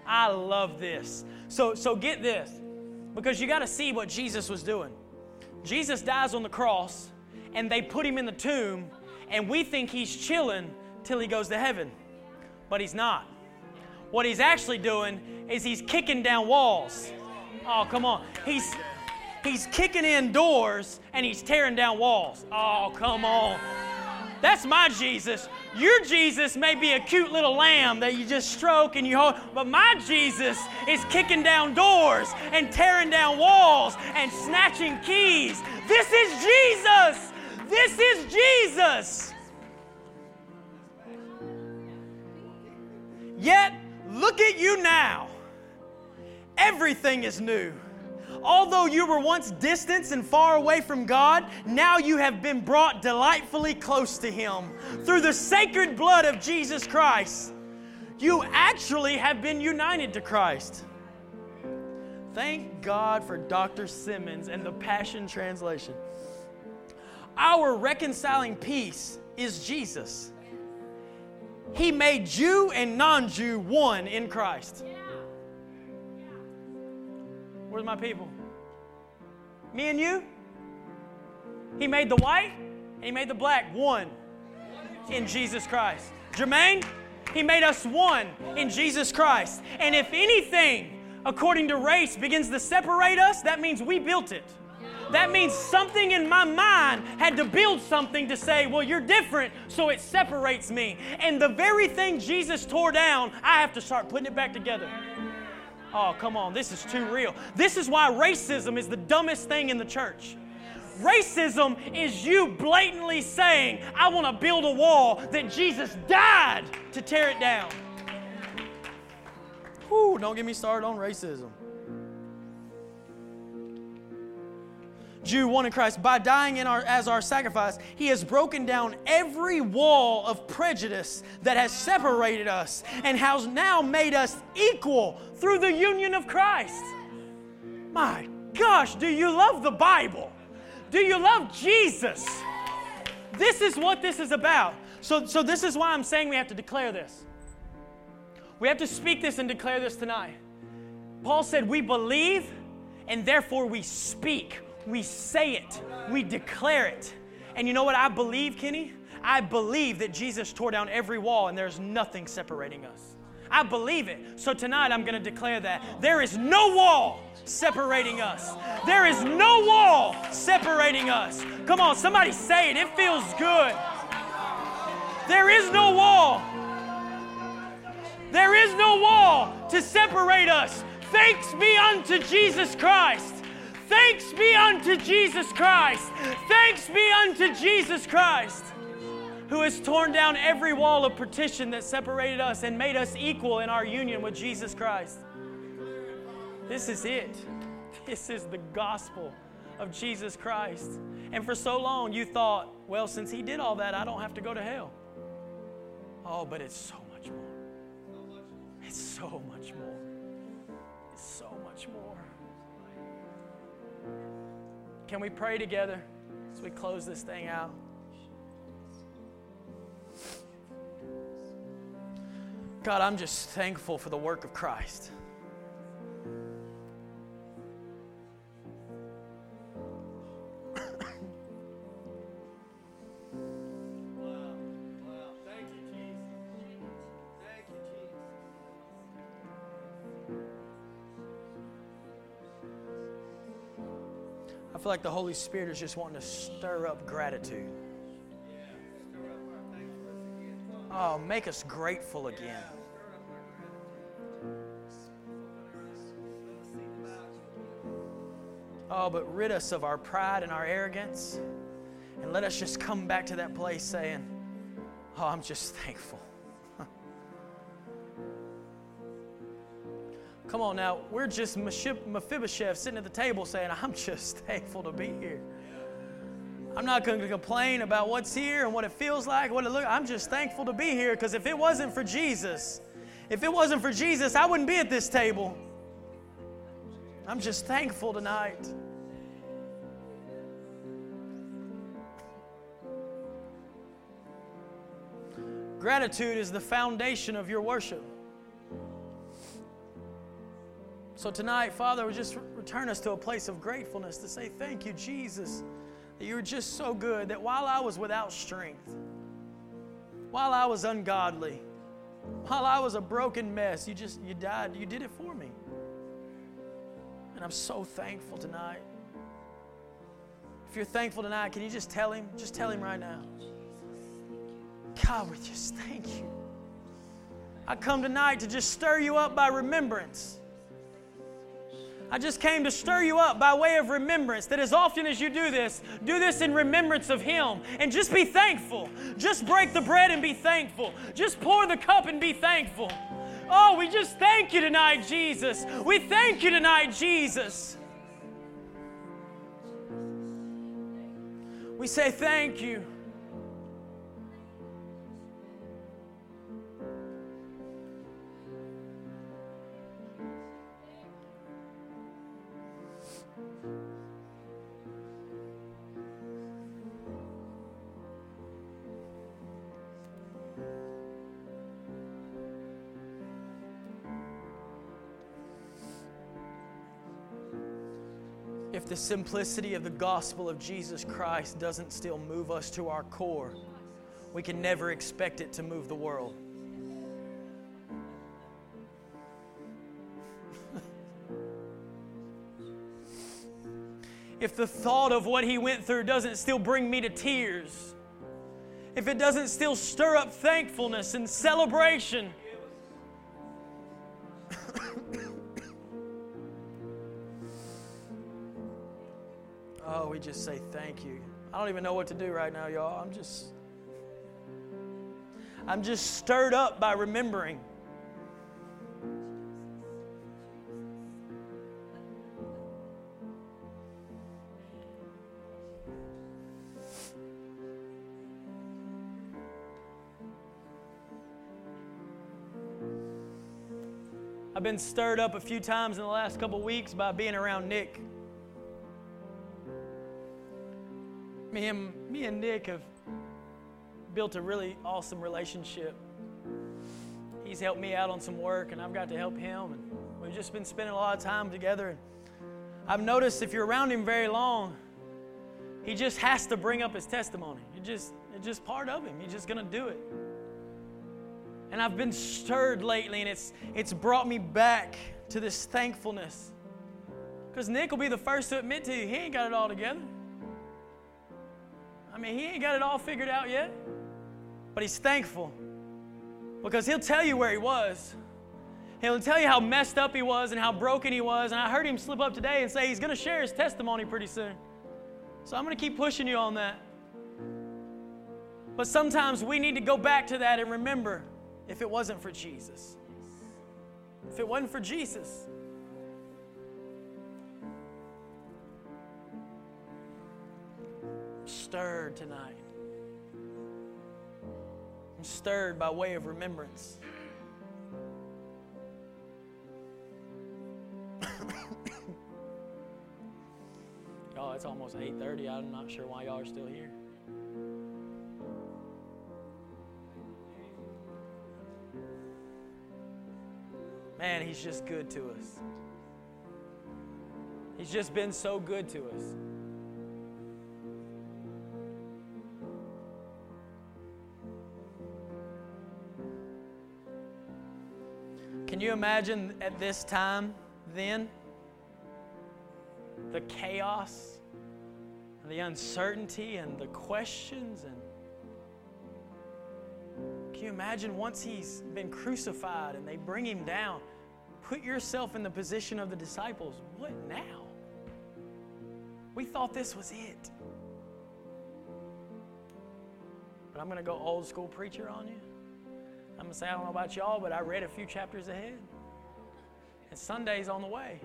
I love this. So, so get this, because you got to see what Jesus was doing. Jesus dies on the cross, and they put him in the tomb, and we think he's chilling till he goes to heaven. But he's not. What he's actually doing is he's kicking down walls. Oh, come on. He's he's kicking in doors and he's tearing down walls. Oh, come on. That's my Jesus. Your Jesus may be a cute little lamb that you just stroke and you hold, but my Jesus is kicking down doors and tearing down walls and snatching keys. This is Jesus. This is Jesus. Yet, look at you now. Everything is new. Although you were once distant and far away from God, now you have been brought delightfully close to Him through the sacred blood of Jesus Christ. You actually have been united to Christ. Thank God for Dr. Simmons and the Passion Translation. Our reconciling peace is Jesus. He made Jew and non Jew one in Christ. Where's my people? Me and you? He made the white and he made the black one in Jesus Christ. Jermaine, he made us one in Jesus Christ. And if anything, according to race, begins to separate us, that means we built it. That means something in my mind had to build something to say, well, you're different, so it separates me. And the very thing Jesus tore down, I have to start putting it back together. Oh, come on, this is too real. This is why racism is the dumbest thing in the church. Racism is you blatantly saying, I want to build a wall that Jesus died to tear it down. Whew, don't get me started on racism. Jew, one in Christ, by dying in our, as our sacrifice, he has broken down every wall of prejudice that has separated us and has now made us equal through the union of Christ. My gosh, do you love the Bible? Do you love Jesus? This is what this is about. So, so this is why I'm saying we have to declare this. We have to speak this and declare this tonight. Paul said, We believe and therefore we speak we say it, we declare it. And you know what I believe, Kenny? I believe that Jesus tore down every wall and there's nothing separating us. I believe it. So tonight I'm going to declare that. There is no wall separating us. There is no wall separating us. Come on, somebody say it. It feels good. There is no wall. There is no wall to separate us. Thanks be unto Jesus Christ. Thanks be unto Jesus Christ. Thanks be unto Jesus Christ, who has torn down every wall of partition that separated us and made us equal in our union with Jesus Christ. This is it. This is the gospel of Jesus Christ. And for so long, you thought, well, since He did all that, I don't have to go to hell. Oh, but it's so much more. It's so much Can we pray together as we close this thing out? God, I'm just thankful for the work of Christ. Like the Holy Spirit is just wanting to stir up gratitude. Oh, make us grateful again. Oh, but rid us of our pride and our arrogance. And let us just come back to that place saying, Oh, I'm just thankful. Come on now, we're just Mephibosheth sitting at the table saying, I'm just thankful to be here. I'm not going to complain about what's here and what it feels like, what it looks I'm just thankful to be here because if it wasn't for Jesus, if it wasn't for Jesus, I wouldn't be at this table. I'm just thankful tonight. Gratitude is the foundation of your worship. So tonight, Father, would just return us to a place of gratefulness to say, Thank you, Jesus, that you were just so good that while I was without strength, while I was ungodly, while I was a broken mess, you just, you died, you did it for me. And I'm so thankful tonight. If you're thankful tonight, can you just tell him? Just tell him right now. God, we just thank you. I come tonight to just stir you up by remembrance. I just came to stir you up by way of remembrance that as often as you do this, do this in remembrance of Him. And just be thankful. Just break the bread and be thankful. Just pour the cup and be thankful. Oh, we just thank you tonight, Jesus. We thank you tonight, Jesus. We say thank you. Simplicity of the gospel of Jesus Christ doesn't still move us to our core, we can never expect it to move the world. if the thought of what he went through doesn't still bring me to tears, if it doesn't still stir up thankfulness and celebration, we just say thank you. I don't even know what to do right now, y'all. I'm just I'm just stirred up by remembering. I've been stirred up a few times in the last couple weeks by being around Nick. Me and me and Nick have built a really awesome relationship. He's helped me out on some work, and I've got to help him. And we've just been spending a lot of time together. And I've noticed if you're around him very long, he just has to bring up his testimony. You just it's just part of him. He's just gonna do it. And I've been stirred lately, and it's it's brought me back to this thankfulness. Because Nick will be the first to admit to you, he ain't got it all together. I mean, he ain't got it all figured out yet, but he's thankful because he'll tell you where he was. He'll tell you how messed up he was and how broken he was. And I heard him slip up today and say he's going to share his testimony pretty soon. So I'm going to keep pushing you on that. But sometimes we need to go back to that and remember if it wasn't for Jesus. If it wasn't for Jesus, stirred tonight. I'm stirred by way of remembrance. y'all, it's almost 8:30. I'm not sure why y'all are still here. Man, he's just good to us. He's just been so good to us. You imagine at this time then the chaos and the uncertainty and the questions and can you imagine once he's been crucified and they bring him down put yourself in the position of the disciples what now? We thought this was it. But i'm going to go old school preacher on you i'm going to say i don't know about y'all but i read a few chapters ahead and sunday's on the way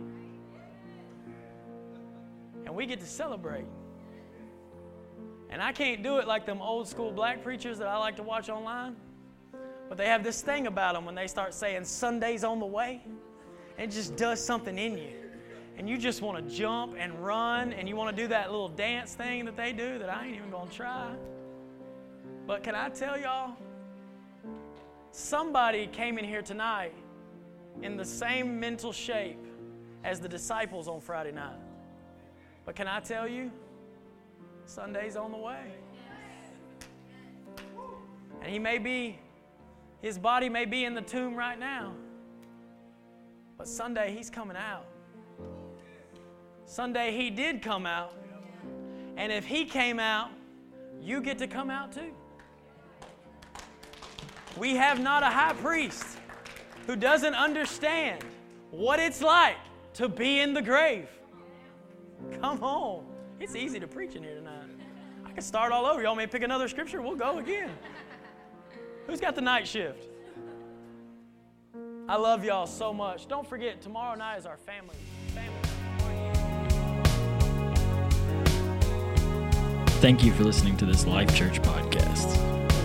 and we get to celebrate and I can't do it like them old school black preachers that I like to watch online. But they have this thing about them when they start saying Sunday's on the way. It just does something in you. And you just want to jump and run and you want to do that little dance thing that they do that I ain't even going to try. But can I tell y'all? Somebody came in here tonight in the same mental shape as the disciples on Friday night. But can I tell you? Sunday's on the way. And he may be, his body may be in the tomb right now. But Sunday, he's coming out. Sunday, he did come out. And if he came out, you get to come out too. We have not a high priest who doesn't understand what it's like to be in the grave. Come on. It's easy to preach in here tonight. I can start all over. Y'all may pick another scripture. We'll go again. Who's got the night shift? I love y'all so much. Don't forget, tomorrow night is our family. family. Thank you for listening to this Life Church podcast.